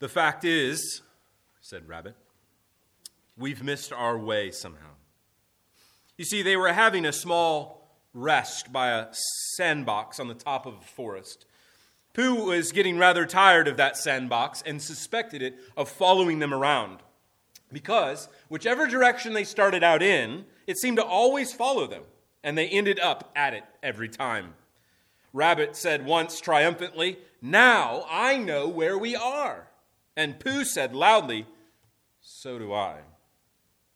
The fact is, said Rabbit, we've missed our way somehow. You see, they were having a small rest by a sandbox on the top of a forest. Pooh was getting rather tired of that sandbox and suspected it of following them around. Because whichever direction they started out in, it seemed to always follow them, and they ended up at it every time. Rabbit said once triumphantly, Now I know where we are. And Pooh said loudly, So do I.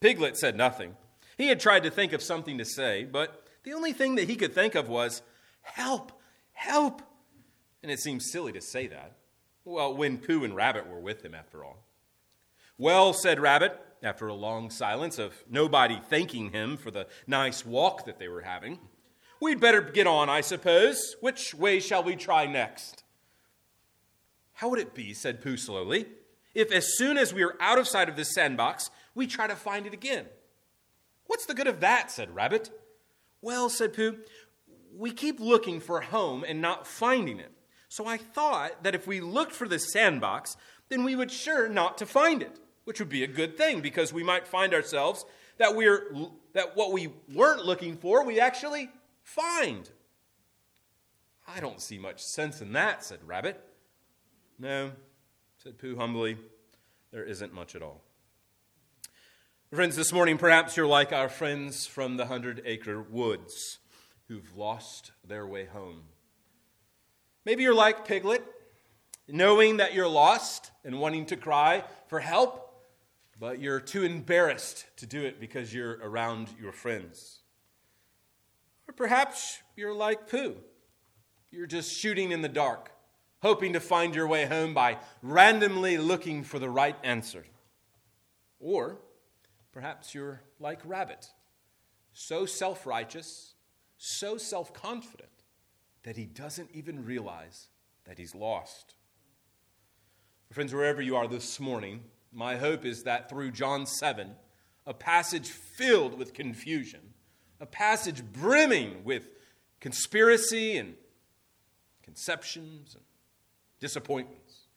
Piglet said nothing. He had tried to think of something to say, but the only thing that he could think of was, Help! Help! And it seemed silly to say that. Well, when Pooh and Rabbit were with him, after all. Well, said Rabbit, after a long silence of nobody thanking him for the nice walk that they were having, we'd better get on, I suppose. Which way shall we try next? How would it be, said Pooh slowly, if as soon as we are out of sight of this sandbox, we try to find it again? What's the good of that? said Rabbit. Well, said Pooh, we keep looking for home and not finding it. So I thought that if we looked for the sandbox, then we would sure not to find it, which would be a good thing because we might find ourselves that we're that what we weren't looking for, we actually find. I don't see much sense in that, said Rabbit. No, said Pooh humbly, there isn't much at all. Friends, this morning perhaps you're like our friends from the Hundred Acre Woods who've lost their way home. Maybe you're like Piglet, knowing that you're lost and wanting to cry for help, but you're too embarrassed to do it because you're around your friends. Or perhaps you're like Pooh. You're just shooting in the dark, hoping to find your way home by randomly looking for the right answer. Or perhaps you're like Rabbit, so self righteous, so self confident that he doesn't even realize that he's lost. Friends, wherever you are this morning, my hope is that through John 7, a passage filled with confusion, a passage brimming with conspiracy and conceptions and disappointments,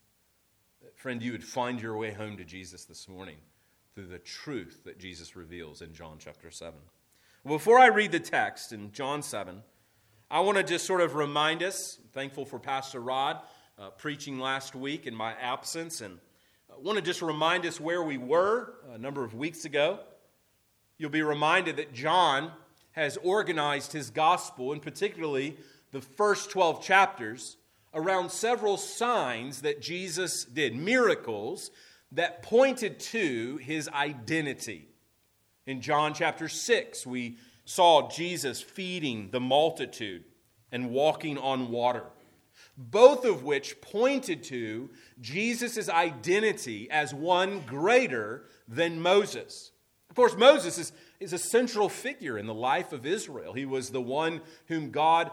friend, you would find your way home to Jesus this morning through the truth that Jesus reveals in John chapter 7. Before I read the text in John 7, I want to just sort of remind us, I'm thankful for Pastor Rod uh, preaching last week in my absence, and I want to just remind us where we were a number of weeks ago. You'll be reminded that John has organized his gospel, and particularly the first 12 chapters, around several signs that Jesus did, miracles that pointed to his identity. In John chapter 6, we saw Jesus feeding the multitude and walking on water both of which pointed to Jesus' identity as one greater than Moses. Of course, Moses is, is a central figure in the life of Israel. He was the one whom God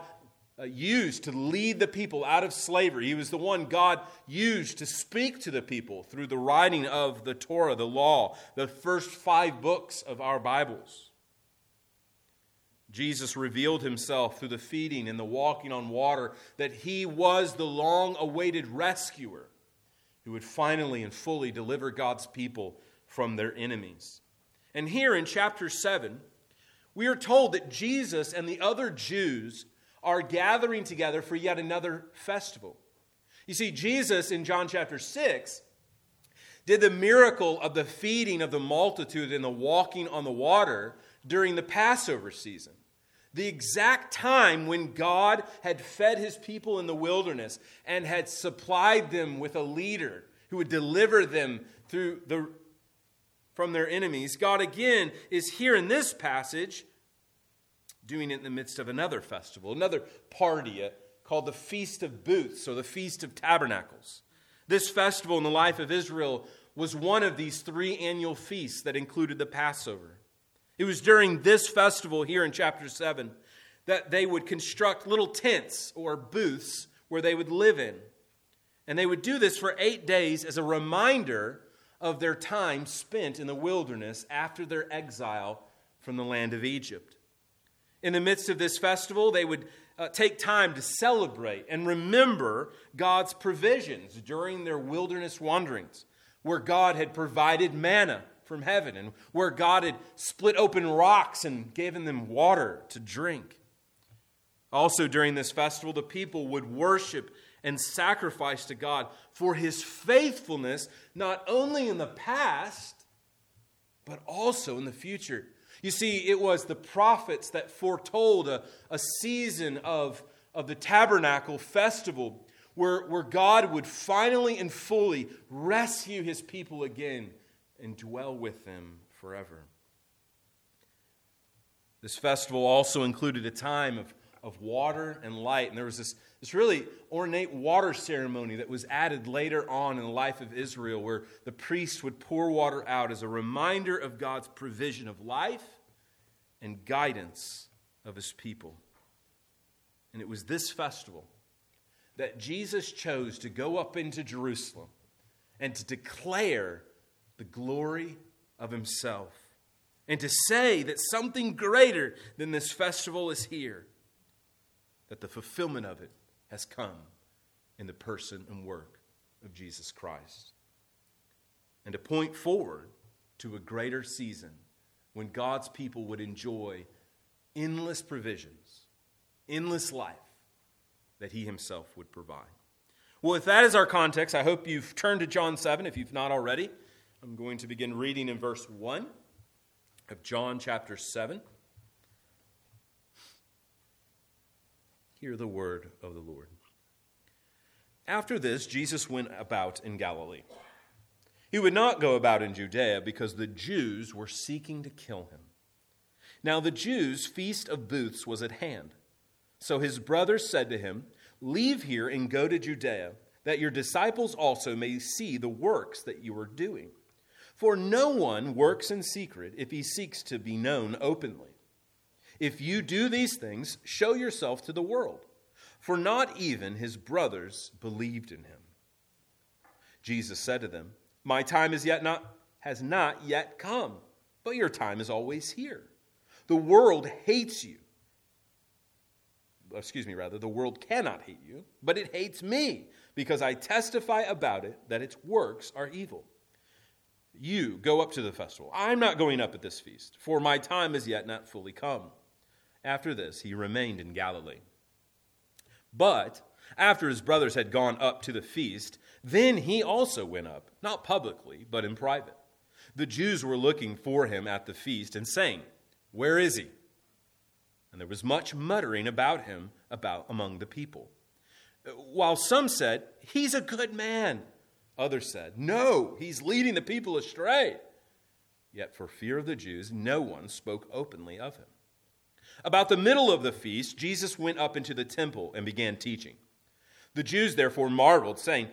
Uh, used to lead the people out of slavery. He was the one God used to speak to the people through the writing of the Torah, the law, the first five books of our Bibles. Jesus revealed himself through the feeding and the walking on water that he was the long awaited rescuer who would finally and fully deliver God's people from their enemies. And here in chapter 7, we are told that Jesus and the other Jews are gathering together for yet another festival. You see, Jesus in John chapter 6 did the miracle of the feeding of the multitude and the walking on the water during the Passover season the exact time when God had fed his people in the wilderness and had supplied them with a leader who would deliver them through the, from their enemies, God again is here in this passage doing it in the midst of another festival, another party called the Feast of Booths or the Feast of Tabernacles. This festival in the life of Israel was one of these three annual feasts that included the Passover. It was during this festival here in chapter 7 that they would construct little tents or booths where they would live in. And they would do this for eight days as a reminder of their time spent in the wilderness after their exile from the land of Egypt. In the midst of this festival, they would uh, take time to celebrate and remember God's provisions during their wilderness wanderings, where God had provided manna from heaven and where God had split open rocks and given them water to drink. Also, during this festival, the people would worship and sacrifice to God for his faithfulness, not only in the past, but also in the future. You see, it was the prophets that foretold a, a season of, of the tabernacle festival where, where God would finally and fully rescue his people again and dwell with them forever. This festival also included a time of, of water and light, and there was this, this really ornate water ceremony that was added later on in the life of Israel, where the priest would pour water out as a reminder of God's provision of life and guidance of his people. And it was this festival that Jesus chose to go up into Jerusalem and to declare the glory of himself and to say that something greater than this festival is here, that the fulfillment of it has come in the person and work of Jesus Christ. And to point forward to a greater season when God's people would enjoy endless provisions, endless life that He Himself would provide. Well, if that is our context, I hope you've turned to John 7 if you've not already. I'm going to begin reading in verse 1 of John chapter 7. Hear the word of the Lord. After this, Jesus went about in Galilee he would not go about in Judea because the Jews were seeking to kill him. Now the Jews' feast of booths was at hand. So his brothers said to him, Leave here and go to Judea, that your disciples also may see the works that you are doing. For no one works in secret if he seeks to be known openly. If you do these things, show yourself to the world. For not even his brothers believed in him. Jesus said to them, my time is yet not, has not yet come, but your time is always here. The world hates you. Excuse me, rather, the world cannot hate you, but it hates me because I testify about it that its works are evil. You go up to the festival. I'm not going up at this feast, for my time is yet not fully come. After this, he remained in Galilee. But after his brothers had gone up to the feast, then he also went up, not publicly, but in private. The Jews were looking for him at the feast and saying, Where is he? And there was much muttering about him about among the people. While some said, He's a good man. Others said, No, he's leading the people astray. Yet for fear of the Jews, no one spoke openly of him. About the middle of the feast, Jesus went up into the temple and began teaching. The Jews therefore marveled, saying,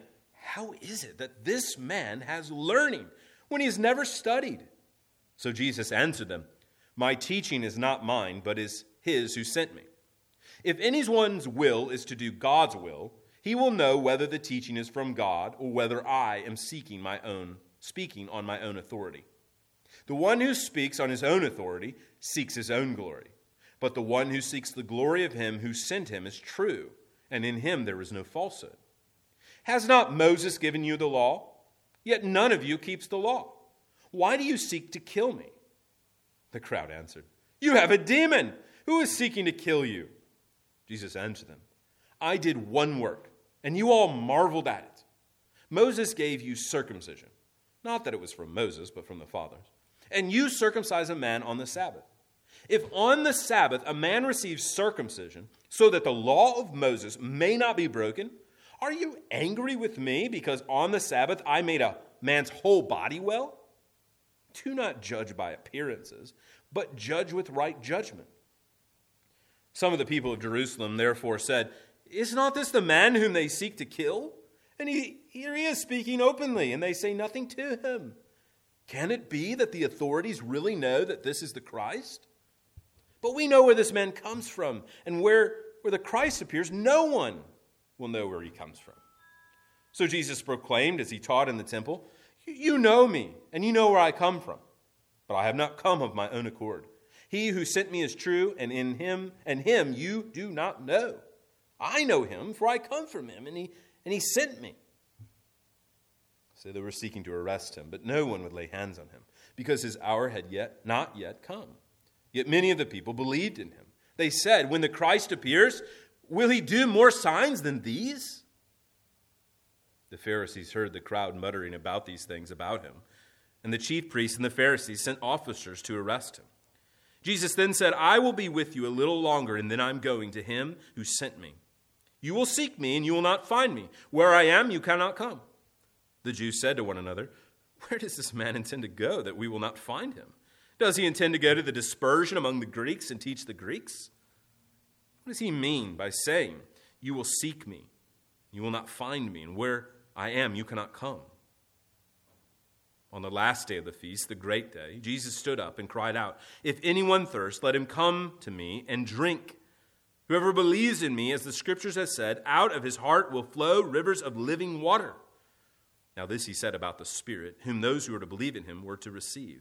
how is it that this man has learning when he has never studied? So Jesus answered them, My teaching is not mine, but is his who sent me. If anyone's will is to do God's will, he will know whether the teaching is from God or whether I am seeking my own, speaking on my own authority. The one who speaks on his own authority seeks his own glory, but the one who seeks the glory of him who sent him is true, and in him there is no falsehood. Has not Moses given you the law? Yet none of you keeps the law. Why do you seek to kill me? The crowd answered, You have a demon. Who is seeking to kill you? Jesus answered them, I did one work, and you all marveled at it. Moses gave you circumcision. Not that it was from Moses, but from the fathers. And you circumcise a man on the Sabbath. If on the Sabbath a man receives circumcision, so that the law of Moses may not be broken, are you angry with me because on the Sabbath I made a man's whole body well? Do not judge by appearances, but judge with right judgment. Some of the people of Jerusalem therefore said, Is not this the man whom they seek to kill? And he, here he is speaking openly, and they say nothing to him. Can it be that the authorities really know that this is the Christ? But we know where this man comes from, and where, where the Christ appears, no one will know where he comes from. So Jesus proclaimed as he taught in the temple, You know me, and you know where I come from, but I have not come of my own accord. He who sent me is true, and in him and him you do not know. I know him, for I come from him, and he, and he sent me. So they were seeking to arrest him, but no one would lay hands on him, because his hour had yet not yet come. Yet many of the people believed in him. They said, When the Christ appears, will he do more signs than these? The Pharisees heard the crowd muttering about these things about him, and the chief priests and the Pharisees sent officers to arrest him. Jesus then said, I will be with you a little longer, and then I'm going to him who sent me. You will seek me, and you will not find me. Where I am, you cannot come. The Jews said to one another, Where does this man intend to go that we will not find him? Does he intend to go to the dispersion among the Greeks and teach the Greeks? What does he mean by saying, You will seek me, you will not find me, and where I am, you cannot come? On the last day of the feast, the great day, Jesus stood up and cried out, If anyone thirst, let him come to me and drink. Whoever believes in me, as the scriptures have said, out of his heart will flow rivers of living water. Now, this he said about the Spirit, whom those who were to believe in him were to receive.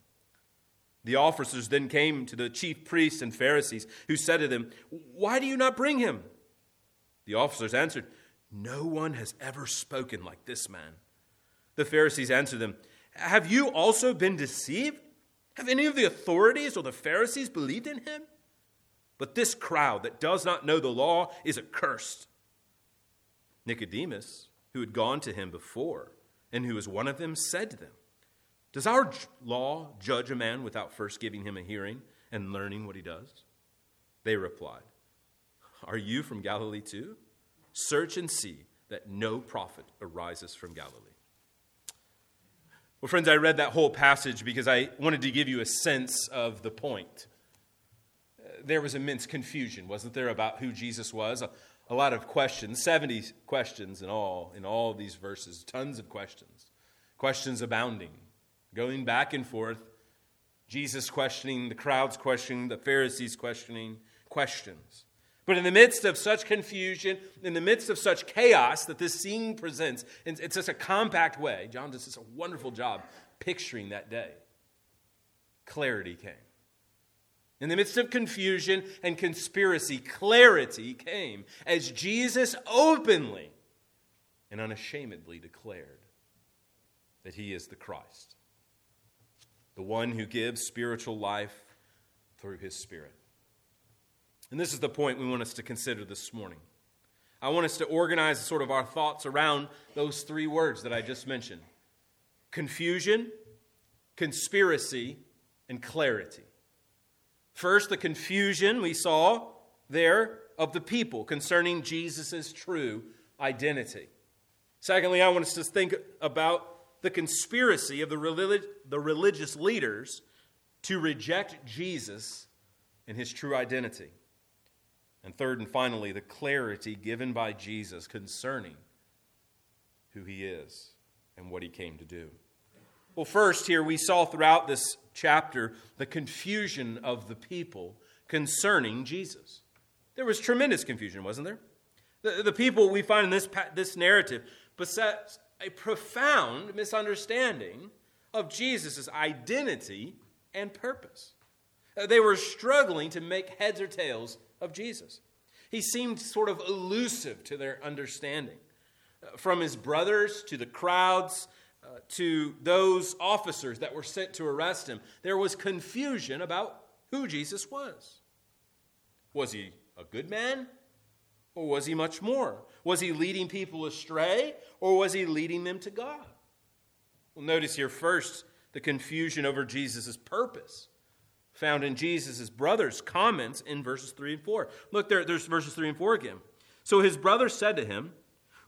The officers then came to the chief priests and Pharisees, who said to them, Why do you not bring him? The officers answered, No one has ever spoken like this man. The Pharisees answered them, Have you also been deceived? Have any of the authorities or the Pharisees believed in him? But this crowd that does not know the law is accursed. Nicodemus, who had gone to him before, and who was one of them, said to them, Does our law judge a man without first giving him a hearing and learning what he does? They replied, Are you from Galilee too? Search and see that no prophet arises from Galilee. Well, friends, I read that whole passage because I wanted to give you a sense of the point uh, there was immense confusion, wasn't there, about who Jesus was? A, a lot of questions, 70 questions in all, in all these verses, tons of questions. Questions abounding, going back and forth. Jesus questioning, the crowds questioning, the Pharisees questioning, questions. But in the midst of such confusion, in the midst of such chaos that this scene presents, in, in such a compact way, John does a wonderful job picturing that day. Clarity came. In the midst of confusion and conspiracy, clarity came as Jesus openly and unashamedly declared that he is the Christ, the one who gives spiritual life through his Spirit. And this is the point we want us to consider this morning. I want us to organize sort of our thoughts around those three words that I just mentioned confusion, conspiracy, and clarity. First, the confusion we saw there of the people concerning Jesus' true identity. Secondly, I want us to think about the conspiracy of the, relig- the religious leaders to reject Jesus and his true identity. And third and finally, the clarity given by Jesus concerning who he is and what he came to do. Well, first, here we saw throughout this chapter the confusion of the people concerning Jesus. There was tremendous confusion, wasn't there? The, the people we find in this, this narrative possess a profound misunderstanding of Jesus' identity and purpose. Uh, they were struggling to make heads or tails of Jesus. He seemed sort of elusive to their understanding. Uh, from his brothers to the crowds uh, to those officers that were sent to arrest him, there was confusion about who Jesus was. Was he a good man? Or was he much more? Was he leading people astray? Or was he leading them to God? Well, notice here first the confusion over Jesus' purpose found in Jesus' brothers' comments in verses 3 and 4. Look there, there's verses 3 and 4 again. So his brother said to him,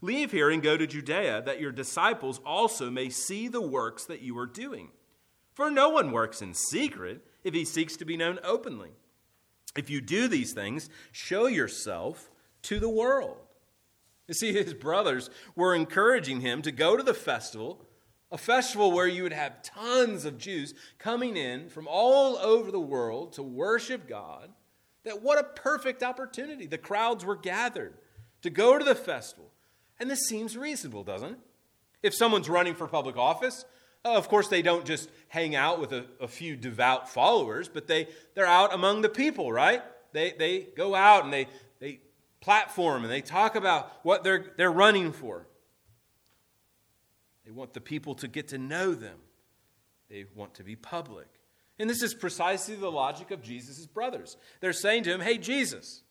Leave here and go to Judea, that your disciples also may see the works that you are doing. For no one works in secret if he seeks to be known openly. If you do these things, show yourself to the world. You see, his brothers were encouraging him to go to the festival, a festival where you would have tons of Jews coming in from all over the world to worship God. That what a perfect opportunity. The crowds were gathered to go to the festival. And this seems reasonable, doesn't it? If someone's running for public office, uh, of course, they don't just hang out with a, a, few devout followers, but they, they're out among the people, right? They, they go out and they, they platform and they talk about what they're, they're running for. They want the people to get to know them, they want to be public. And this is precisely the logic of Jesus' brothers. They're saying to him, Hey, Jesus,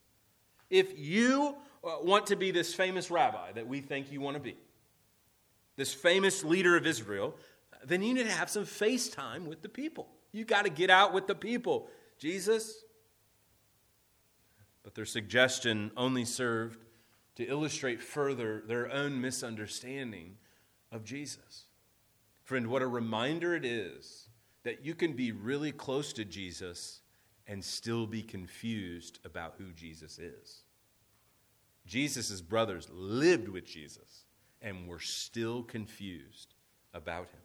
if you uh, want to be this famous rabbi that we think you want to be, this famous leader of Israel, then you need to have some face time with the people. You got to get out with the people. Jesus. But their suggestion only served to illustrate further their own misunderstanding of Jesus. Friend, what a reminder it is that you can be really close to Jesus and still be confused about who Jesus is. Jesus' brothers lived with Jesus and were still confused about him.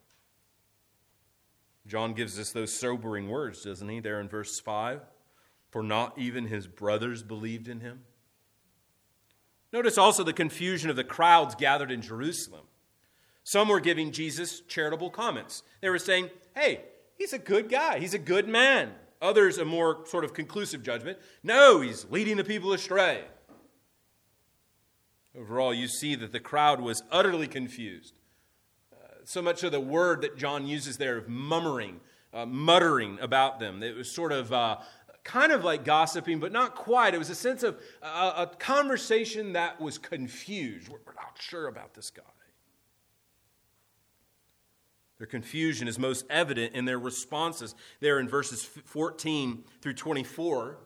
John gives us those sobering words, doesn't he, there in verse 5? For not even his brothers believed in him. Notice also the confusion of the crowds gathered in Jerusalem. Some were giving Jesus charitable comments. They were saying, hey, he's a good guy, he's a good man. Others, a more sort of conclusive judgment. No, he's leading the people astray. Overall, you see that the crowd was utterly confused so much of the word that John uses there of mummering, uh, muttering about them. It was sort of uh, kind of like gossiping, but not quite. It was a sense of a conversation that was confused. We're not sure about this guy. Their confusion is most evident in their responses there in verses 14 through 24.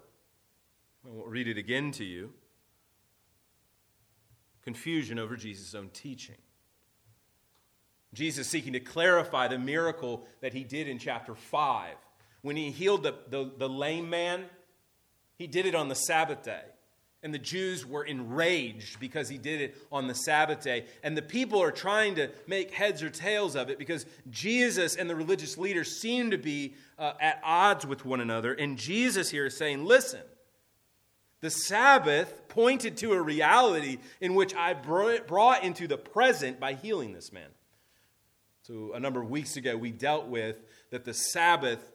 I won't read it again to you. Confusion over Jesus' own teaching. Jesus seeking to clarify the miracle that he did in chapter 5. When he healed the, the, the, lame man, he did it on the Sabbath day. And the Jews were enraged because he did it on the Sabbath day. And the people are trying to make heads or tails of it because Jesus and the religious leaders seem to be uh, at odds with one another. And Jesus here is saying, listen, the Sabbath pointed to a reality in which I brought into the present by healing this man. So, a number of weeks ago, we dealt with that the Sabbath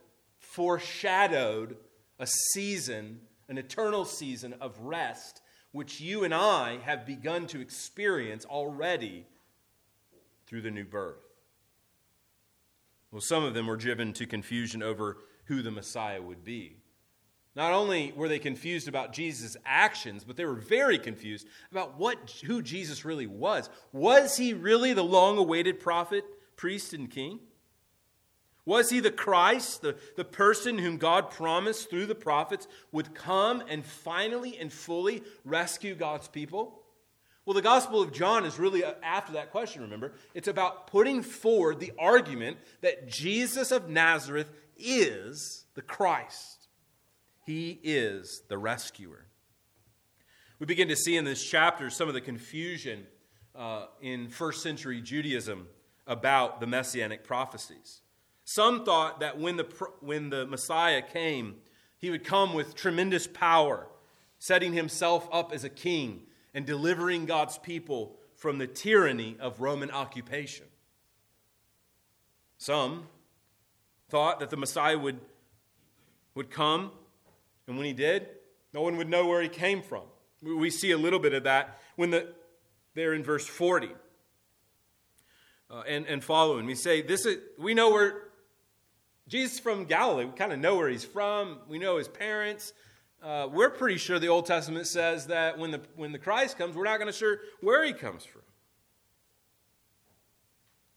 foreshadowed a season, an eternal season of rest, which you and I have begun to experience already through the new birth. Well, some of them were driven to confusion over who the Messiah would be. Not only were they confused about Jesus' actions, but they were very confused about what, who Jesus really was. Was he really the long awaited prophet priest and king? Was he the Christ, the, the person whom God promised through the prophets would come and finally and fully rescue God's people? Well, the Gospel of John is really after that question, remember? It's about putting forward the argument that Jesus of Nazareth is the Christ. He is the rescuer. We begin to see in this chapter some of the confusion uh, in first century Judaism about the messianic prophecies. Some thought that when the, when the Messiah came, he would come with tremendous power, setting himself up as a king and delivering God's people from the tyranny of Roman occupation. Some thought that the Messiah would, would come, and when he did, no one would know where he came from. We see a little bit of that when the, there in verse 40 uh, and, and following. We say, this is, we know where Jesus from Galilee. We kind of know where he's from. We know his parents. Uh, we're pretty sure the Old Testament says that when the, when the Christ comes, we're not going to sure where he comes from.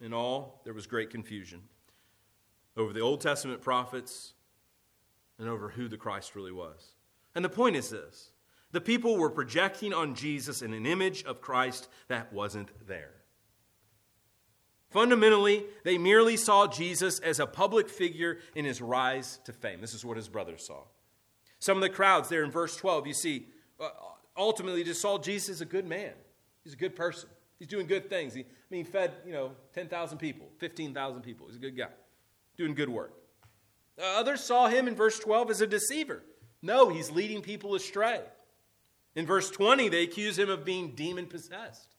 In all, there was great confusion over the Old Testament prophets and over who the Christ really was. And the point is this the people were projecting on Jesus in an image of Christ that wasn't there. Fundamentally, they merely saw Jesus as a public figure in his rise to fame. This is what his brothers saw. Some of the crowds there in verse 12, you see, uh, ultimately just saw Jesus as a good man. He's a good person. He's doing good things. He, I mean, he fed, you know, 10,000 people, 15,000 people. He's a good guy, doing good work. Uh, others saw him in verse 12 as a deceiver. No, he's leading people astray. In verse 20, they accuse him of being demon possessed.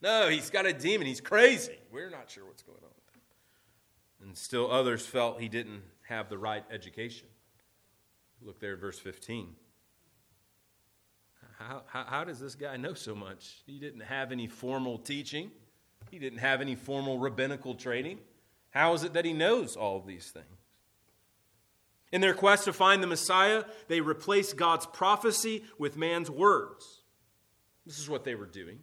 No, he's got a demon. He's crazy. We're not sure what's going on with him. And still others felt he didn't have the right education. Look there at verse 15. How, how, how, does this guy know so much? He didn't have any formal teaching, he didn't have any formal rabbinical training. How is it that he knows all of these things? In their quest to find the Messiah, they replaced God's prophecy with man's words. This is what they were doing.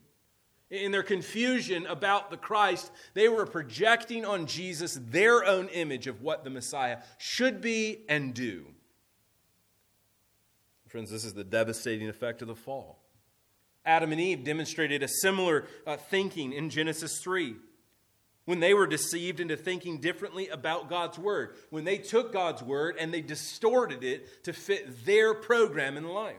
In their confusion about the Christ, they were projecting on Jesus their own image of what the Messiah should be and do. Friends, this is the devastating effect of the fall. Adam and Eve demonstrated a similar uh, thinking in Genesis 3 when they were deceived into thinking differently about God's Word, when they took God's Word and they distorted it to fit their program in life.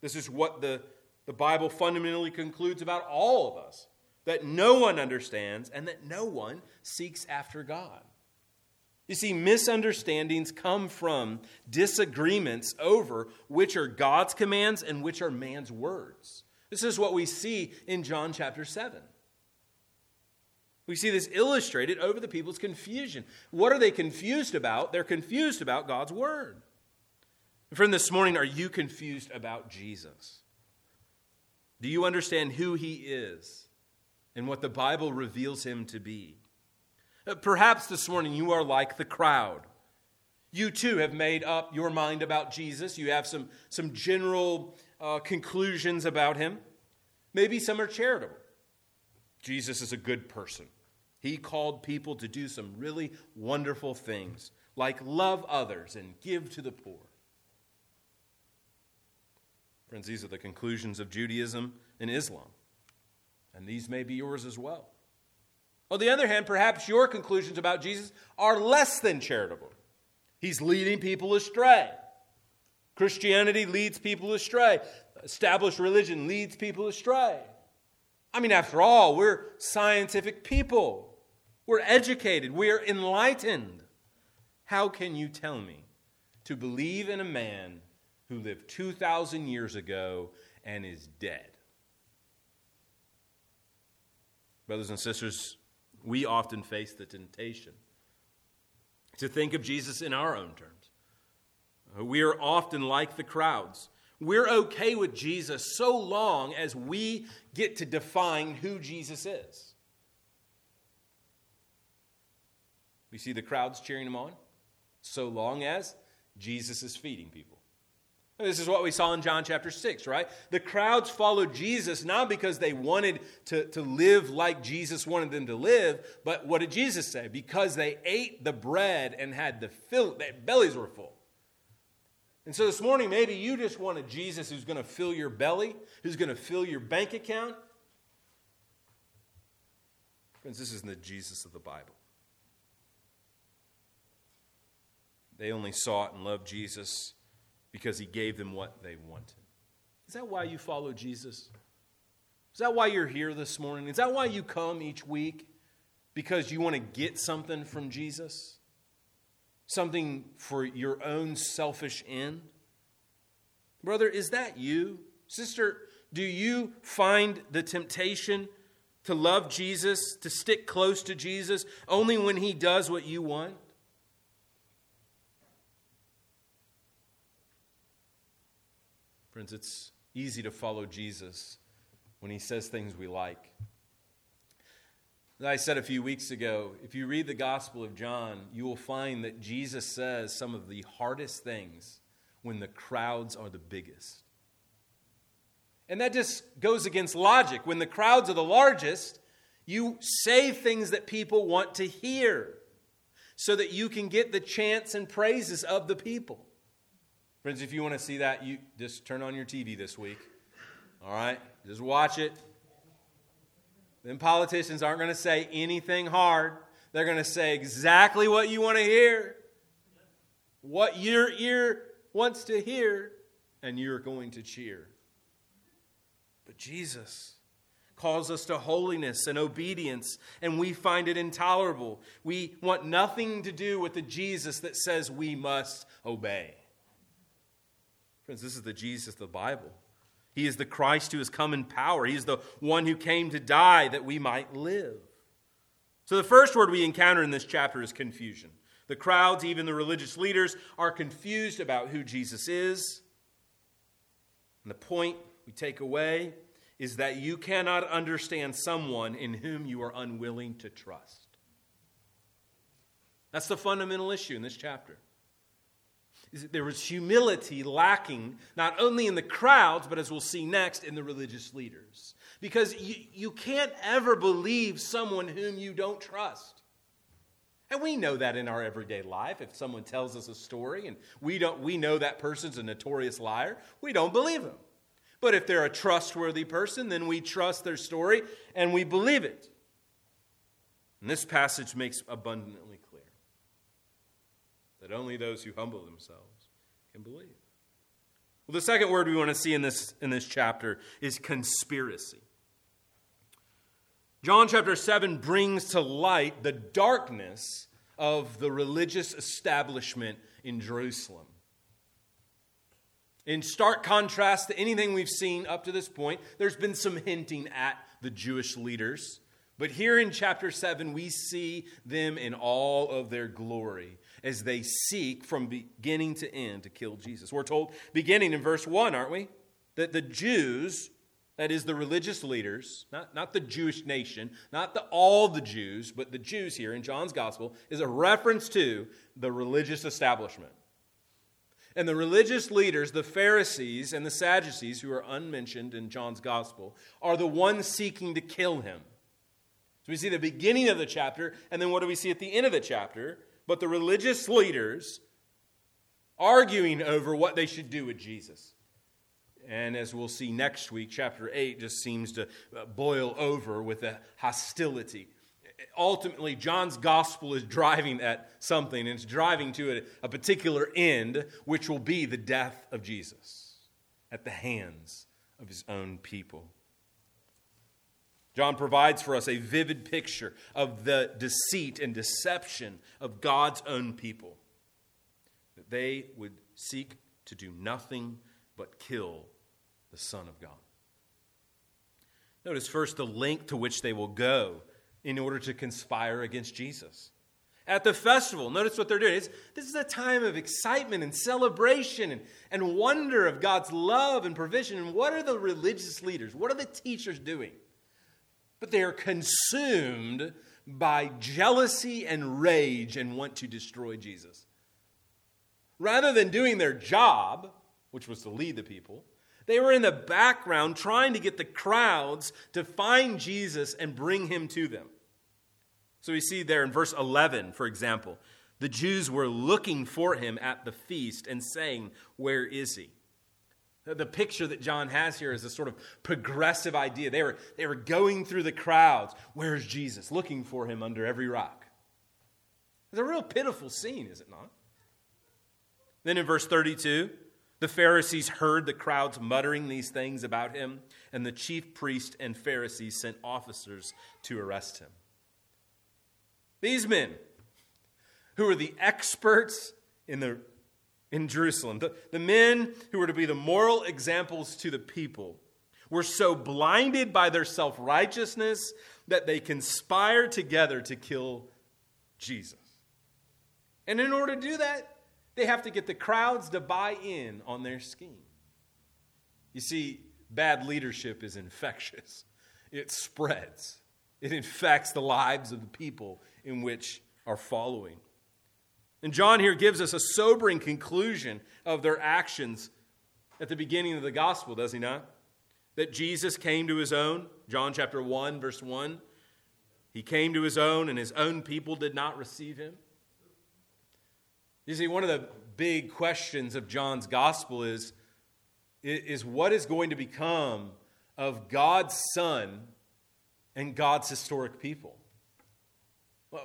This is what the, the Bible fundamentally concludes about all of us that no one understands and that no one seeks after God. You see, misunderstandings come from disagreements over which are God's commands and which are man's words. This is what we see in John chapter 7. We see this illustrated over the people's confusion. What are they confused about? They're confused about God's word. Friend, this morning, are you confused about Jesus? Do you understand who he is and what the Bible reveals him to be? Uh, perhaps this morning you are like the crowd. You too have made up your mind about Jesus. You have some, some general uh, conclusions about him. Maybe some are charitable. Jesus is a good person. He called people to do some really wonderful things, like love others and give to the poor. Friends, these are the conclusions of Judaism and Islam, and these may be yours as well. On the other hand, perhaps your conclusions about Jesus are less than charitable. He's leading people astray. Christianity leads people astray. Established religion leads people astray. I mean, after all, we're scientific people. We're educated. We're enlightened. How can you tell me to believe in a man who lived 2,000 years ago and is dead? Brothers and sisters, we often face the temptation to think of Jesus in our own terms. We are often like the crowds. We're okay with Jesus so long as we get to define who Jesus is. We see the crowds cheering him on so long as Jesus is feeding people. This is what we saw in John chapter 6, right? The crowds followed Jesus not because they wanted to, to live like Jesus wanted them to live, but what did Jesus say? Because they ate the bread and had the fill, their bellies were full. And so this morning, maybe you just want a Jesus who's going to fill your belly, who's going to fill your bank account. Friends, this isn't the Jesus of the Bible. They only sought and loved Jesus because he gave them what they wanted. Is that why you follow Jesus? Is that why you're here this morning? Is that why you come each week? Because you want to get something from Jesus? Something for your own selfish end? Brother, is that you? Sister, do you find the temptation to love Jesus, to stick close to Jesus, only when he does what you want? Friends, it's easy to follow Jesus when he says things we like. As I said a few weeks ago, if you read the Gospel of John, you will find that Jesus says some of the hardest things when the crowds are the biggest. And that just goes against logic. When the crowds are the largest, you say things that people want to hear so that you can get the chants and praises of the people. Friends, if you want to see that, you just turn on your TV this week. All right? Just watch it. then politicians aren't going to say anything hard. They're going to say exactly what you want to hear, what your ear wants to hear, and you're going to cheer. But Jesus calls us to holiness and obedience, and we find it intolerable. We want nothing to do with the Jesus that says we must obey. Friends, this is the Jesus of the Bible. He is the Christ who has come in power. He is the one who came to die that we might live. So, the first word we encounter in this chapter is confusion. The crowds, even the religious leaders, are confused about who Jesus is. And the point we take away is that you cannot understand someone in whom you are unwilling to trust. That's the fundamental issue in this chapter. There was humility lacking not only in the crowds, but as we'll see next, in the religious leaders. Because you, you can't ever believe someone whom you don't trust. And we know that in our everyday life. If someone tells us a story and we, don't, we know that person's a notorious liar, we don't believe them. But if they're a trustworthy person, then we trust their story and we believe it. And this passage makes abundantly clear that only those who humble themselves can believe. Well, the second word we want to see in this, in this chapter is conspiracy. John chapter 7 brings to light the darkness of the religious establishment in Jerusalem. In stark contrast to anything we've seen up to this point, there's been some hinting at the Jewish leaders. But here in chapter 7, we see them in all of their glory as they seek from beginning to end to kill Jesus. We're told, beginning in verse 1, aren't we? That the Jews, that is the religious leaders, not, not the Jewish nation, not the, all the Jews, but the Jews here in John's gospel, is a reference to the religious establishment. And the religious leaders, the Pharisees and the Sadducees, who are unmentioned in John's gospel, are the ones seeking to kill him. So we see the beginning of the chapter, and then what do we see at the end of the chapter? But the religious leaders arguing over what they should do with Jesus. And as we'll see next week, chapter 8 just seems to uh, boil over with a hostility ultimately, John's gospel is driving at something, and it's driving to a, a particular end, which will be the death of Jesus at the hands of his own people. John provides for us a vivid picture of the deceit and deception of God's own people. That they would seek to do nothing but kill the Son of God. Notice first the length to which they will go in order to conspire against Jesus. At the festival, notice what they're doing. It's, this is a time of excitement and celebration and, and wonder of God's love and provision. And what are the religious leaders? What are the teachers doing? But they are consumed by jealousy and rage and want to destroy Jesus. Rather than doing their job, which was to lead the people, they were in the background trying to get the crowds to find Jesus and bring him to them. So we see there in verse 11, for example, the Jews were looking for him at the feast and saying, Where is he? The picture that John has here is a sort of progressive idea. They were, they were going through the crowds. Where's Jesus? Looking for him under every rock. It's a real pitiful scene, is it not? Then in verse 32, the Pharisees heard the crowds muttering these things about him, and the chief priest and Pharisees sent officers to arrest him. These men, who are the experts in, the, in Jerusalem, the, the men who were to be the moral examples to the people, were so blinded by their self righteousness that they conspired together to kill Jesus. And in order to do that, they have to get the crowds to buy in on their scheme. You see, bad leadership is infectious, it spreads, it infects the lives of the people in which are following. And John here gives us a sobering conclusion of their actions at the beginning of the gospel, does he not? That Jesus came to his own, John chapter 1, verse 1. He came to his own, and his own people did not receive him. You see, one of the big questions of John's gospel is, is what is going to become of God's Son and God's historic people.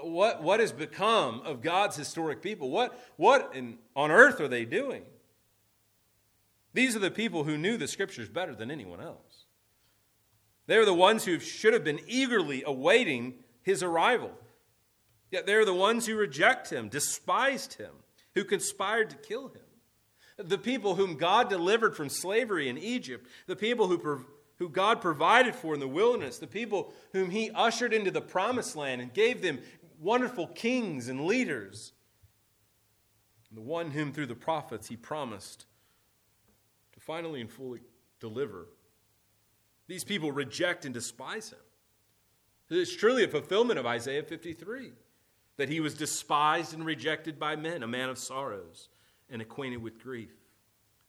What, what has become of God's historic people? What, what in, on earth are they doing? These are the people who knew the scriptures better than anyone else. They're the ones who should have been eagerly awaiting his arrival. Yet they're the ones who reject him, despised him, who conspired to kill him. The people whom God delivered from slavery in Egypt, the people who, who God provided for in the wilderness, the people whom he ushered into the promised land and gave them wonderful kings and leaders, and the one whom through the prophets he promised to finally and fully deliver. These people reject and despise him. It's truly a fulfillment of Isaiah 53 that he was despised and rejected by men, a man of sorrows and acquainted with grief.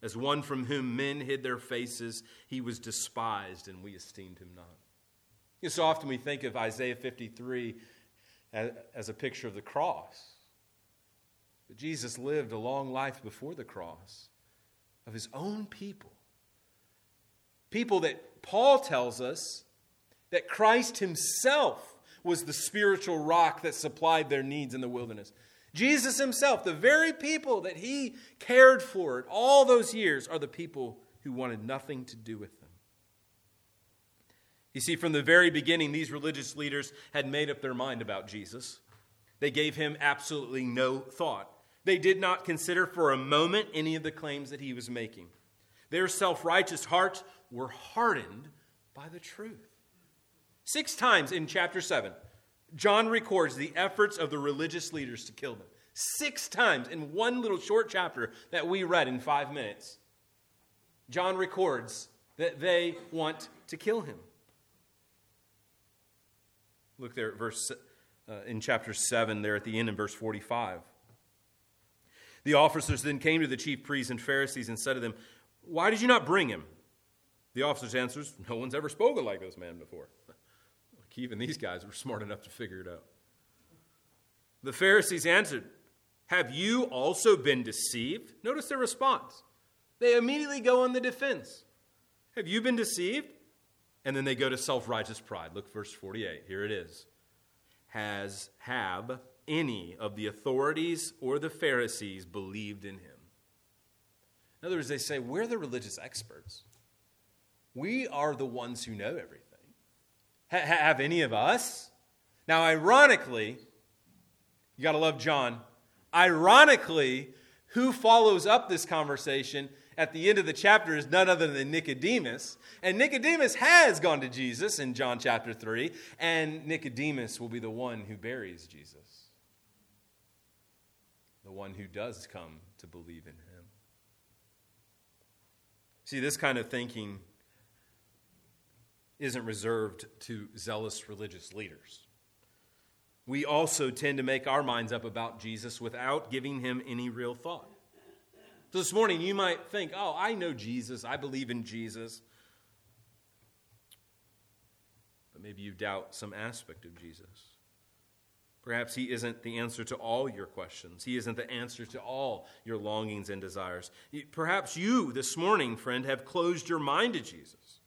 As one from whom men hid their faces, he was despised and we esteemed him not. You know, so often we think of Isaiah 53 as, a picture of the cross. But Jesus lived a long life before the cross of his own people. People that Paul tells us that Christ himself was the spiritual rock that supplied their needs in the wilderness. Jesus himself, the very people that he cared for all those years, are the people who wanted nothing to do with. You see, from the very beginning, these religious leaders had made up their mind about Jesus. They gave him absolutely no thought. They did not consider for a moment any of the claims that he was making. Their self righteous hearts were hardened by the truth. Six times in chapter 7, John records the efforts of the religious leaders to kill them. Six times in one little short chapter that we read in five minutes, John records that they want to kill him. Look there at verse uh, in chapter 7, there at the end in verse 45. The officers then came to the chief priests and Pharisees and said to them, Why did you not bring him? The officers answered, No one's ever spoken like this man before. Even these guys were smart enough to figure it out. The Pharisees answered, Have you also been deceived? Notice their response. They immediately go on the defense. Have you been deceived? And then they go to self righteous pride. Look, verse 48. Here it is. Has, have any of the authorities or the Pharisees believed in him? In other words, they say, We're the religious experts. We are the ones who know everything. Ha- have any of us? Now, ironically, you got to love John. Ironically, who follows up this conversation at the end of the chapter is none other than Nicodemus. And Nicodemus has gone to Jesus in John chapter 3, and Nicodemus will be the one who buries Jesus, the one who does come to believe in him. See, this kind of thinking isn't reserved to zealous religious leaders. We also tend to make our minds up about Jesus without giving him any real thought. So this morning, you might think, oh, I know Jesus. I believe in Jesus. But maybe you doubt some aspect of Jesus. Perhaps he isn't the answer to all your questions. He isn't the answer to all your longings and desires. Perhaps you, this morning, friend, have closed your mind to Jesus.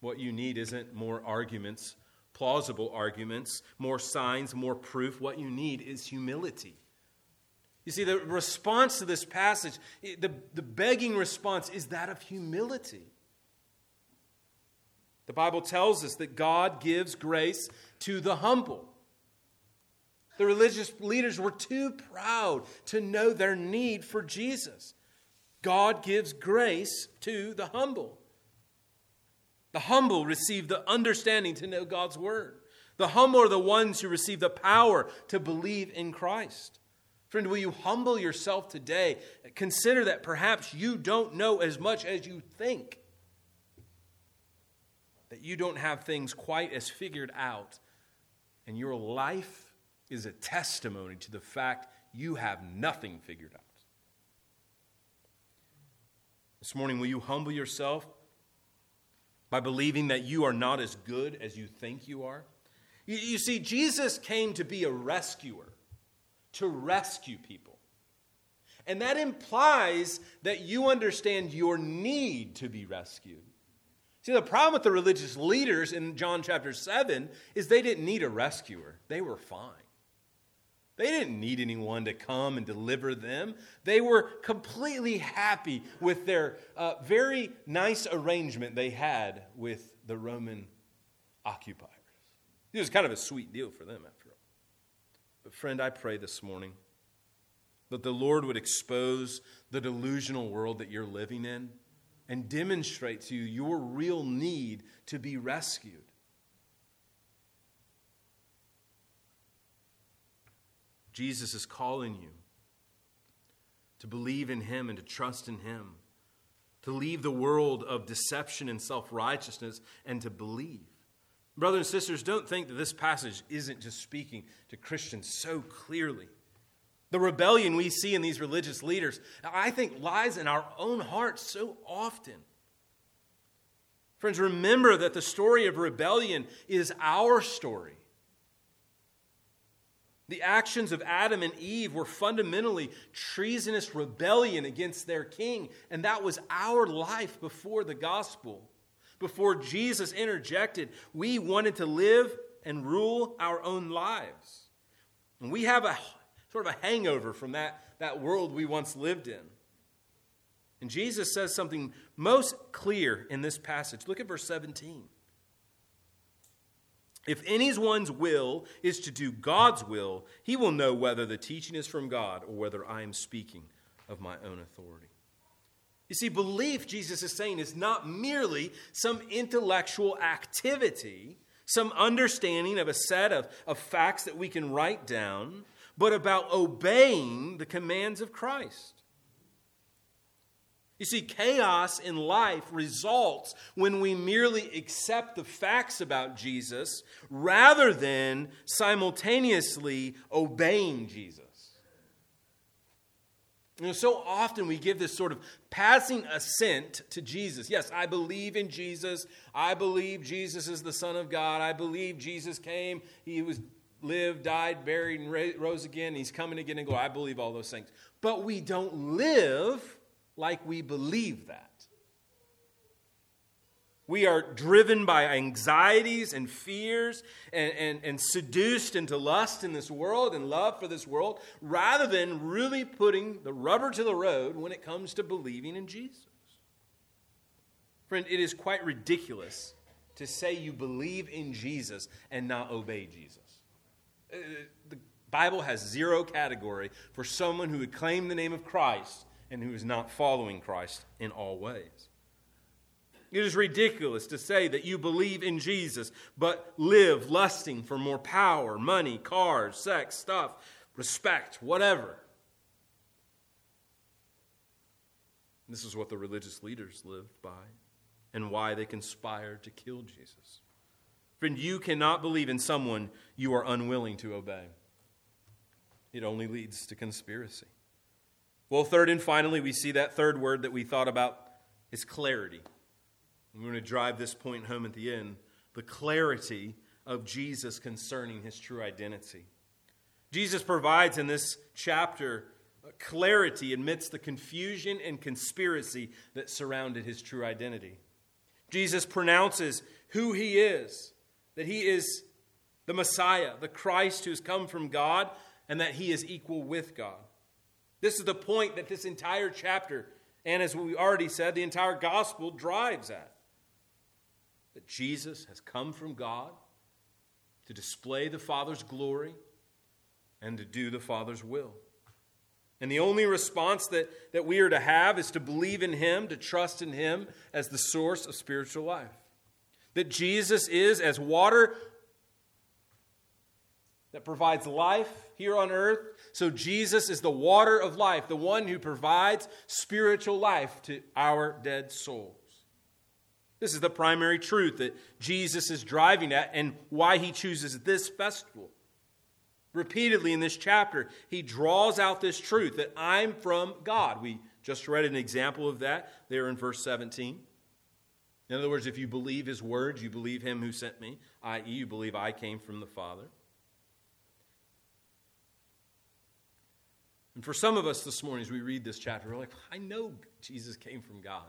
What you need isn't more arguments, plausible arguments, more signs, more proof. What you need is humility. You see, the response to this passage, the, the begging response is that of humility. The Bible tells us that God gives grace to the humble. The religious leaders were too proud to know their need for Jesus. God gives grace to the humble. The humble receive the understanding to know God's word. The humble are the ones who receive the power to believe in Christ. Friend, will you humble yourself today? Consider that perhaps you don't know as much as you think, that you don't have things quite as figured out, and your life is a testimony to the fact you have nothing figured out. This morning, will you humble yourself by believing that you are not as good as you think you are? You, you see, Jesus came to be a rescuer to rescue people. And that implies that you understand your need to be rescued. See, the problem with the religious leaders in John chapter 7 is they didn't need a rescuer, they were fine. They didn't need anyone to come and deliver them. They were completely happy with their uh, very nice arrangement they had with the Roman occupiers. It was kind of a sweet deal for them. But, friend, I pray this morning that the Lord would expose the delusional world that you're living in and demonstrate to you your real need to be rescued. Jesus is calling you to believe in Him and to trust in Him, to leave the world of deception and self righteousness and to believe. Brothers and sisters, don't think that this passage isn't just speaking to Christians so clearly. The rebellion we see in these religious leaders, I think, lies in our own hearts so often. Friends, remember that the story of rebellion is our story. The actions of Adam and Eve were fundamentally treasonous rebellion against their king, and that was our life before the gospel. Before Jesus interjected, we wanted to live and rule our own lives. And we have a sort of a hangover from that, that world we once lived in. And Jesus says something most clear in this passage. Look at verse 17. If anyone's will is to do God's will, he will know whether the teaching is from God or whether I am speaking of my own authority. You see, belief, Jesus is saying, is not merely some intellectual activity, some understanding of a set of, of facts that we can write down, but about obeying the commands of Christ. You see, chaos in life results when we merely accept the facts about Jesus rather than simultaneously obeying Jesus. You know, so often we give this sort of passing assent to Jesus. Yes, I believe in Jesus. I believe Jesus is the Son of God. I believe Jesus came. He was lived, died, buried, and rose again. He's coming again and go. I believe all those things. But we don't live like we believe that. We are driven by anxieties and fears and, and, and seduced into lust in this world and love for this world rather than really putting the rubber to the road when it comes to believing in Jesus. Friend, it is quite ridiculous to say you believe in Jesus and not obey Jesus. Uh, the Bible has zero category for someone who would claim the name of Christ and who is not following Christ in all ways. It is ridiculous to say that you believe in Jesus, but live lusting for more power, money, cars, sex, stuff, respect, whatever. This is what the religious leaders lived by and why they conspired to kill Jesus. Friend, you cannot believe in someone you are unwilling to obey. It only leads to conspiracy. Well, third and finally, we see that third word that we thought about is clarity. I'm going to drive this point home at the end the clarity of Jesus concerning his true identity. Jesus provides in this chapter clarity amidst the confusion and conspiracy that surrounded his true identity. Jesus pronounces who he is, that he is the Messiah, the Christ who's come from God, and that he is equal with God. This is the point that this entire chapter, and as we already said, the entire gospel drives at. That Jesus has come from God to display the Father's glory and to do the Father's will. And the only response that, that we are to have is to believe in Him, to trust in Him as the source of spiritual life. That Jesus is as water that provides life here on earth. So Jesus is the water of life, the one who provides spiritual life to our dead souls. This is the primary truth that Jesus is driving at and why he chooses this festival. Repeatedly in this chapter, he draws out this truth that I'm from God. We just read an example of that there in verse 17. In other words, if you believe his words, you believe him who sent me, i.e., you believe I came from the Father. And for some of us this morning, as we read this chapter, we're like, I know Jesus came from God.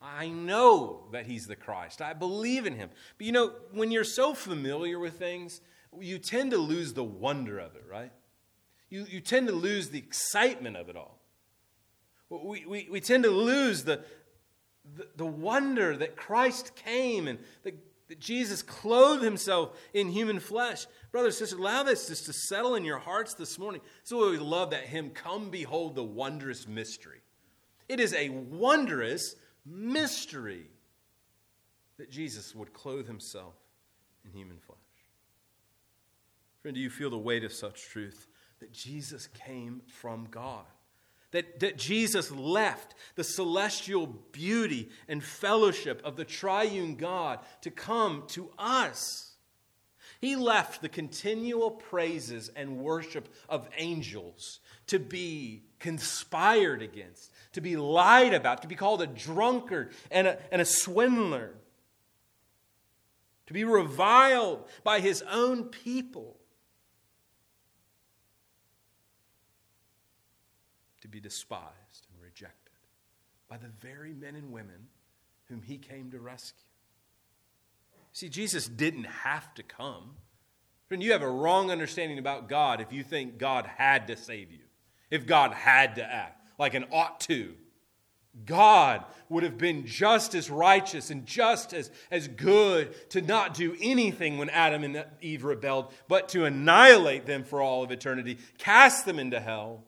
I know that he's the Christ. I believe in him. But you know, when you're so familiar with things, you tend to lose the wonder of it, right? You, you tend to lose the excitement of it all. We, we, we tend to lose the, the, the wonder that Christ came and that, that Jesus clothed himself in human flesh. Brothers sisters, allow this just to settle in your hearts this morning. So we love that hymn, Come Behold the Wondrous Mystery. It is a wondrous mystery that Jesus would clothe himself in human flesh. Friend, do you feel the weight of such truth that Jesus came from God? That, that Jesus left the celestial beauty and fellowship of the triune God to come to us. He left the continual praises and worship of angels to be conspired against, to be lied about, to be called a drunkard and a, and a swindler, to be reviled by his own people, to be despised and rejected by the very men and women whom he came to rescue. See, Jesus didn't have to come. Friend, you have a wrong understanding about God if you think God had to save you, if God had to act like an ought to. God would have been just as righteous and just as, as good to not do anything when Adam and Eve rebelled, but to annihilate them for all of eternity, cast them into hell,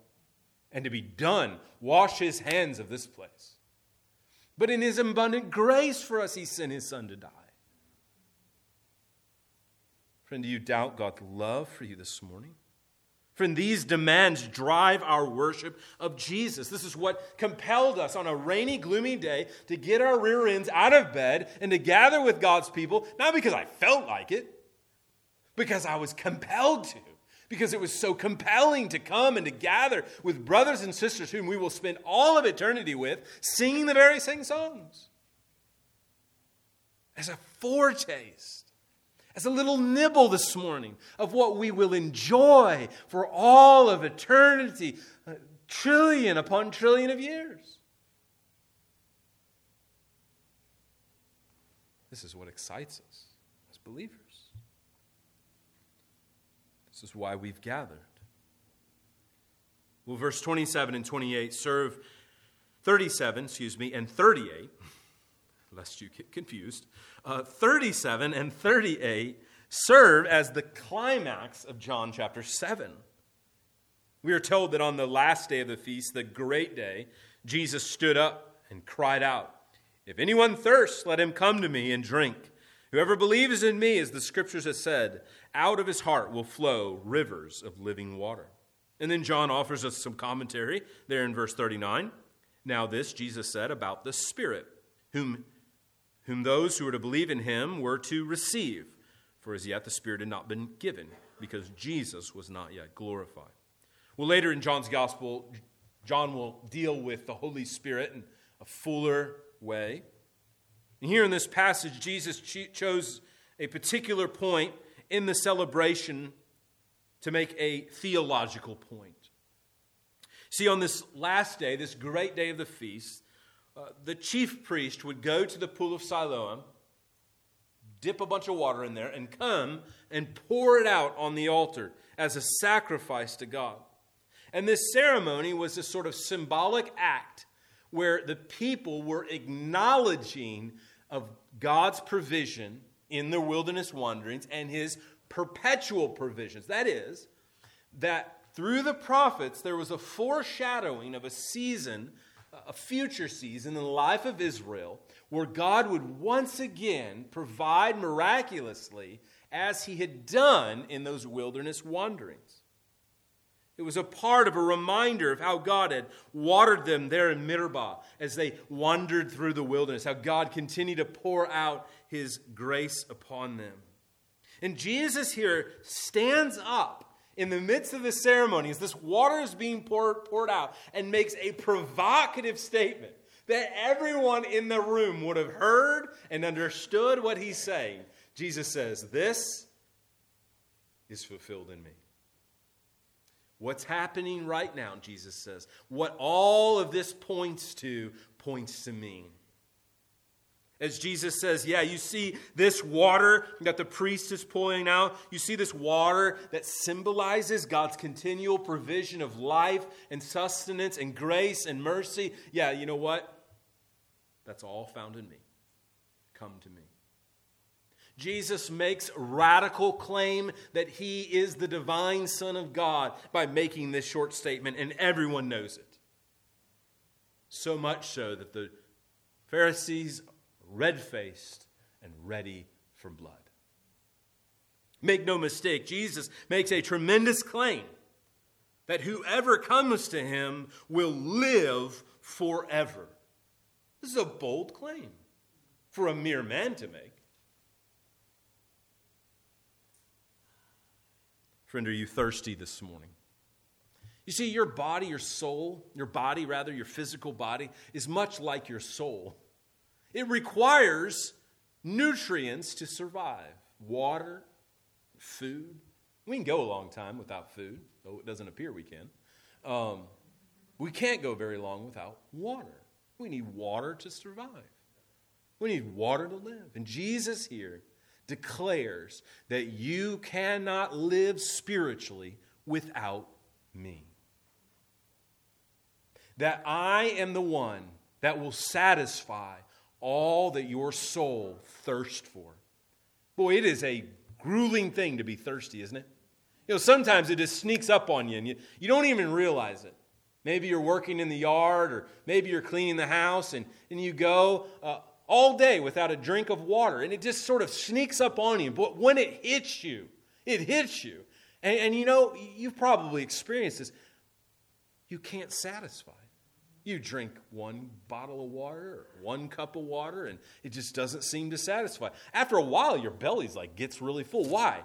and to be done, wash his hands of this place. But in his abundant grace for us, he sent his son to die. Friend, do you doubt God's love for you this morning? Friend, these demands drive our worship of Jesus. This is what compelled us on a rainy, gloomy day to get our rear ends out of bed and to gather with God's people, not because I felt like it, because I was compelled to, because it was so compelling to come and to gather with brothers and sisters whom we will spend all of eternity with, singing the very same songs. As a foretaste as a little nibble this morning of what we will enjoy for all of eternity, trillion upon trillion of years. This is what excites us as believers. This is why we've gathered. Well, verse 27 and 28 serve 37, excuse me, and 38 lest you get confused, uh, 37 and 38 serve as the climax of John chapter 7. We are told that on the last day of the feast, the great day, Jesus stood up and cried out, If anyone thirsts, let him come to me and drink. Whoever believes in me, as the scriptures have said, out of his heart will flow rivers of living water. And then John offers us some commentary there in verse 39. Now, this Jesus said about the Spirit, whom whom those who were to believe in him were to receive. For as yet the Spirit had not been given, because Jesus was not yet glorified. Well, later in John's Gospel, John will deal with the Holy Spirit in a fuller way. And here in this passage, Jesus chose a particular point in the celebration to make a theological point. See, on this last day, this great day of the feast, uh, the chief priest would go to the pool of Siloam, dip a bunch of water in there, and come and pour it out on the altar as a sacrifice to God. And this ceremony was a sort of symbolic act where the people were acknowledging of God's provision in their wilderness wanderings and his perpetual provisions. That is, that through the prophets there was a foreshadowing of a season a future season in the life of Israel where God would once again provide miraculously as he had done in those wilderness wanderings. It was a part of a reminder of how God had watered them there in Meribah as they wandered through the wilderness, how God continued to pour out his grace upon them. And Jesus here stands up in the midst of the ceremony, as this water is being poured, poured out, and makes a provocative statement that everyone in the room would have heard and understood what he's saying. Jesus says, This is fulfilled in me. What's happening right now, Jesus says, what all of this points to, points to me. As Jesus says, yeah, you see this water that the priest is pouring out. You see this water that symbolizes God's continual provision of life and sustenance and grace and mercy. Yeah, you know what? That's all found in me. Come to me. Jesus makes radical claim that he is the divine Son of God by making this short statement, and everyone knows it. So much so that the Pharisees red faced and ready for blood. Make no mistake, Jesus makes a tremendous claim that whoever comes to him will live forever. This is a bold claim for a mere man to make. Friend, are you thirsty this morning? You see, your body, your soul, your body, rather, your physical body, is much like your soul. It requires nutrients to survive water, food. We can go a long time without food, though it doesn't appear we can. Um, we can't go very long without water. We need water to survive. We need water to live. And Jesus here declares that you cannot live spiritually without me. That I am the one that will satisfy all that your soul thirsts for. Boy, it is a grueling thing to be thirsty, isn't it? You know, sometimes it just sneaks up on you and you, you don't even realize it. Maybe you're working in the yard or maybe you're cleaning the house and, and you go uh, all day without a drink of water and it just sort of sneaks up on you. But when it hits you, it hits you. And, and you know, you've probably experienced this. You can't satisfy. You drink one bottle of water or one cup of water, and it just doesn't seem to satisfy. After a while, your belly's like gets really full. Why?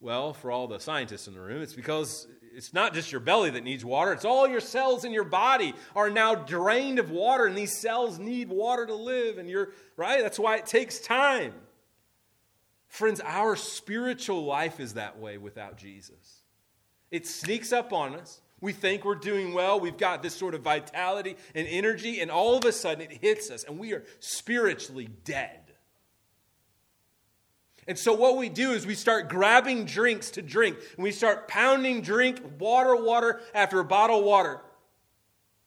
Well, for all the scientists in the room, it's because it's not just your belly that needs water, it's all your cells in your body are now drained of water, and these cells need water to live, and you're right? That's why it takes time. Friends, our spiritual life is that way without Jesus. It sneaks up on us. We think we're doing well. We've got this sort of vitality and energy, and all of a sudden it hits us, and we are spiritually dead. And so, what we do is we start grabbing drinks to drink, and we start pounding drink, water, water after a bottle water.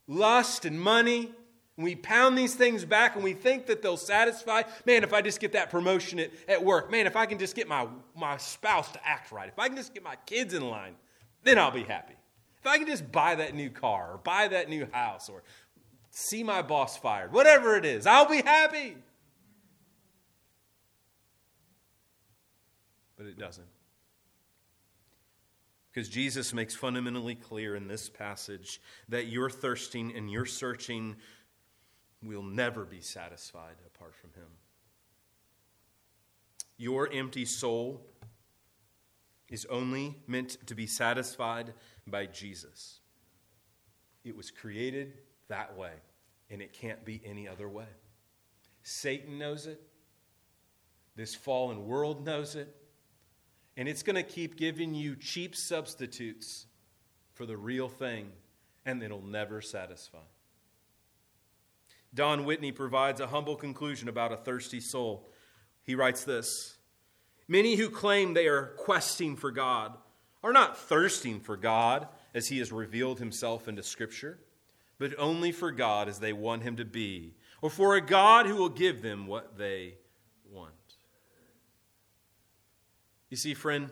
Lust and money. And we pound these things back and we think that they'll satisfy. Man, if I just get that promotion at, at work, man, if I can just get my, my spouse to act right, if I can just get my kids in line, then I'll be happy. If I can just buy that new car or buy that new house or see my boss fired, whatever it is, I'll be happy. But it doesn't. Because Jesus makes fundamentally clear in this passage that your thirsting and your searching will never be satisfied apart from Him. Your empty soul is only meant to be satisfied by Jesus. It was created that way, and it can't be any other way. Satan knows it, this fallen world knows it, and it's going to keep giving you cheap substitutes for the real thing, and it'll never satisfy. Don Whitney provides a humble conclusion about a thirsty soul. He writes this Many who claim they are questing for God are not thirsting for God as he has revealed himself into Scripture, but only for God as they want him to be, or for a God who will give them what they want. You see, friend,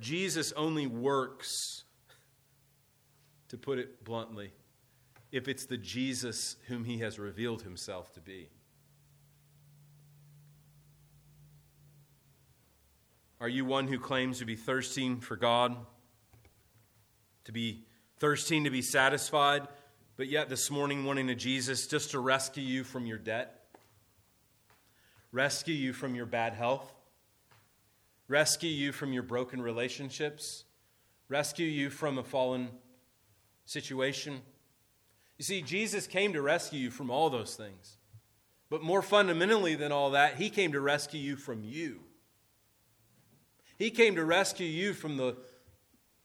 Jesus only works, to put it bluntly, if it's the Jesus whom he has revealed himself to be. Are you one who claims to be thirsting for God, to be thirsting to be satisfied, but yet this morning wanting a Jesus just to rescue you from your debt, rescue you from your bad health, rescue you from your broken relationships, rescue you from a fallen situation? You see, Jesus came to rescue you from all those things. But more fundamentally than all that, he came to rescue you from you. He came to rescue you from the,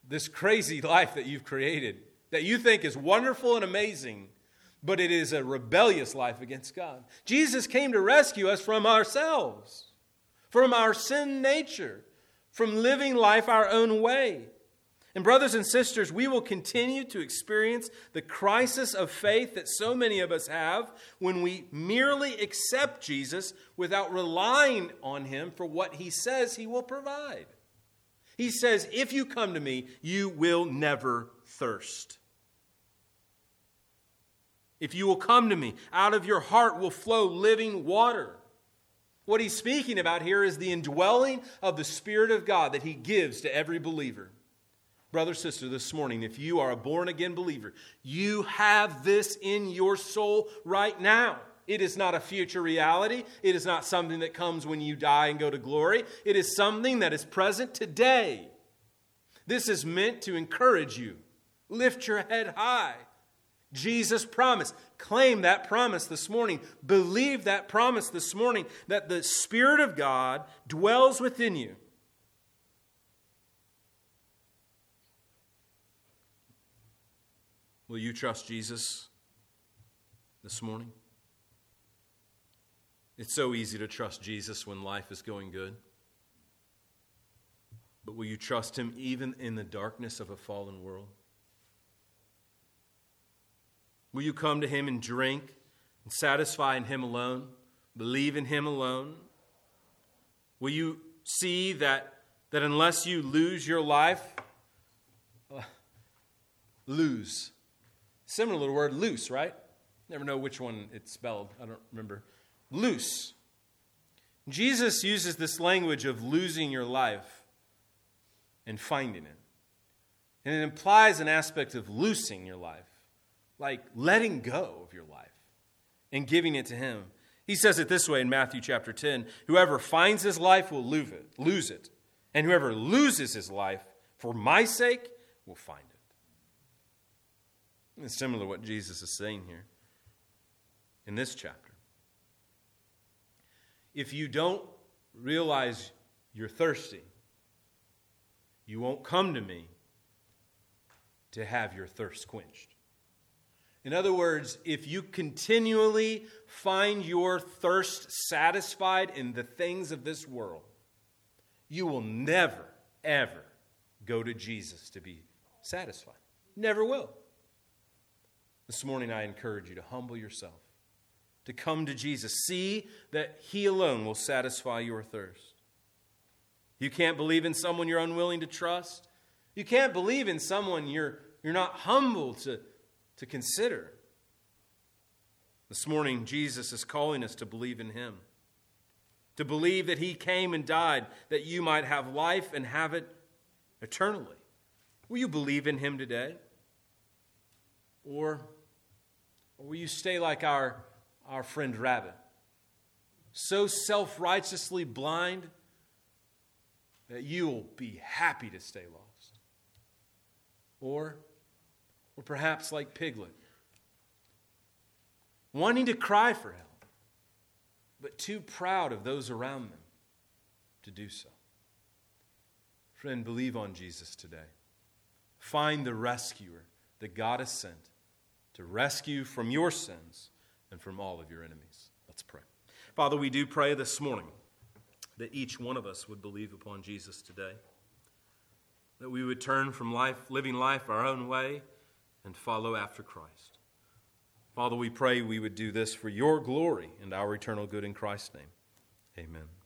this crazy life that you've created, that you think is wonderful and amazing, but it is a rebellious life against God. Jesus came to rescue us from ourselves, from our sin nature, from living life our own way. And, brothers and sisters, we will continue to experience the crisis of faith that so many of us have when we merely accept Jesus without relying on Him for what He says He will provide. He says, If you come to me, you will never thirst. If you will come to me, out of your heart will flow living water. What he's speaking about here is the indwelling of the Spirit of God that he gives to every believer. Brother, sister, this morning, if you are a born again believer, you have this in your soul right now. It is not a future reality. It is not something that comes when you die and go to glory. It is something that is present today. This is meant to encourage you. Lift your head high. Jesus promised. Claim that promise this morning. Believe that promise this morning that the Spirit of God dwells within you. Will you trust Jesus this morning? It's so easy to trust Jesus when life is going good. But will you trust him even in the darkness of a fallen world? Will you come to him and drink and satisfy in him alone? Believe in him alone? Will you see that, that unless you lose your life, uh, lose. Similar to the word loose, right? Never know which one it's spelled. I don't remember. Loose. Jesus uses this language of losing your life and finding it. And it implies an aspect of loosing your life like letting go of your life and giving it to Him. He says it this way in Matthew chapter 10 Whoever finds his life will lose it, lose it, and whoever loses his life for my sake will find it. It's similar to what Jesus is saying here in this chapter. If you don't realize you're thirsty, you won't come to me to have your thirst quenched. In other words, if you continually find your thirst satisfied in the things of this world, you will never, ever go to Jesus to be satisfied. Never will. This morning, I encourage you to humble yourself, to come to Jesus. See that He alone will satisfy your thirst. You can't believe in someone you're unwilling to trust. You can't believe in someone you're, you're not humble to to consider. This morning, Jesus is calling us to believe in Him, to believe that He came and died that you might have life and have it eternally. Will you believe in Him today? Or, or will you stay like our, our friend Rabbit, so self righteously blind that you'll be happy to stay lost? Or or perhaps like Piglet, wanting to cry for help, but too proud of those around them to do so. Friend, believe on Jesus today. Find the rescuer that God has sent to rescue from your sins and from all of your enemies. Let's pray. Father, we do pray this morning that each one of us would believe upon Jesus today, that we would turn from life, living life our own way and follow after Christ. Father, we pray we would do this for your glory and our eternal good in Christ's name. Amen.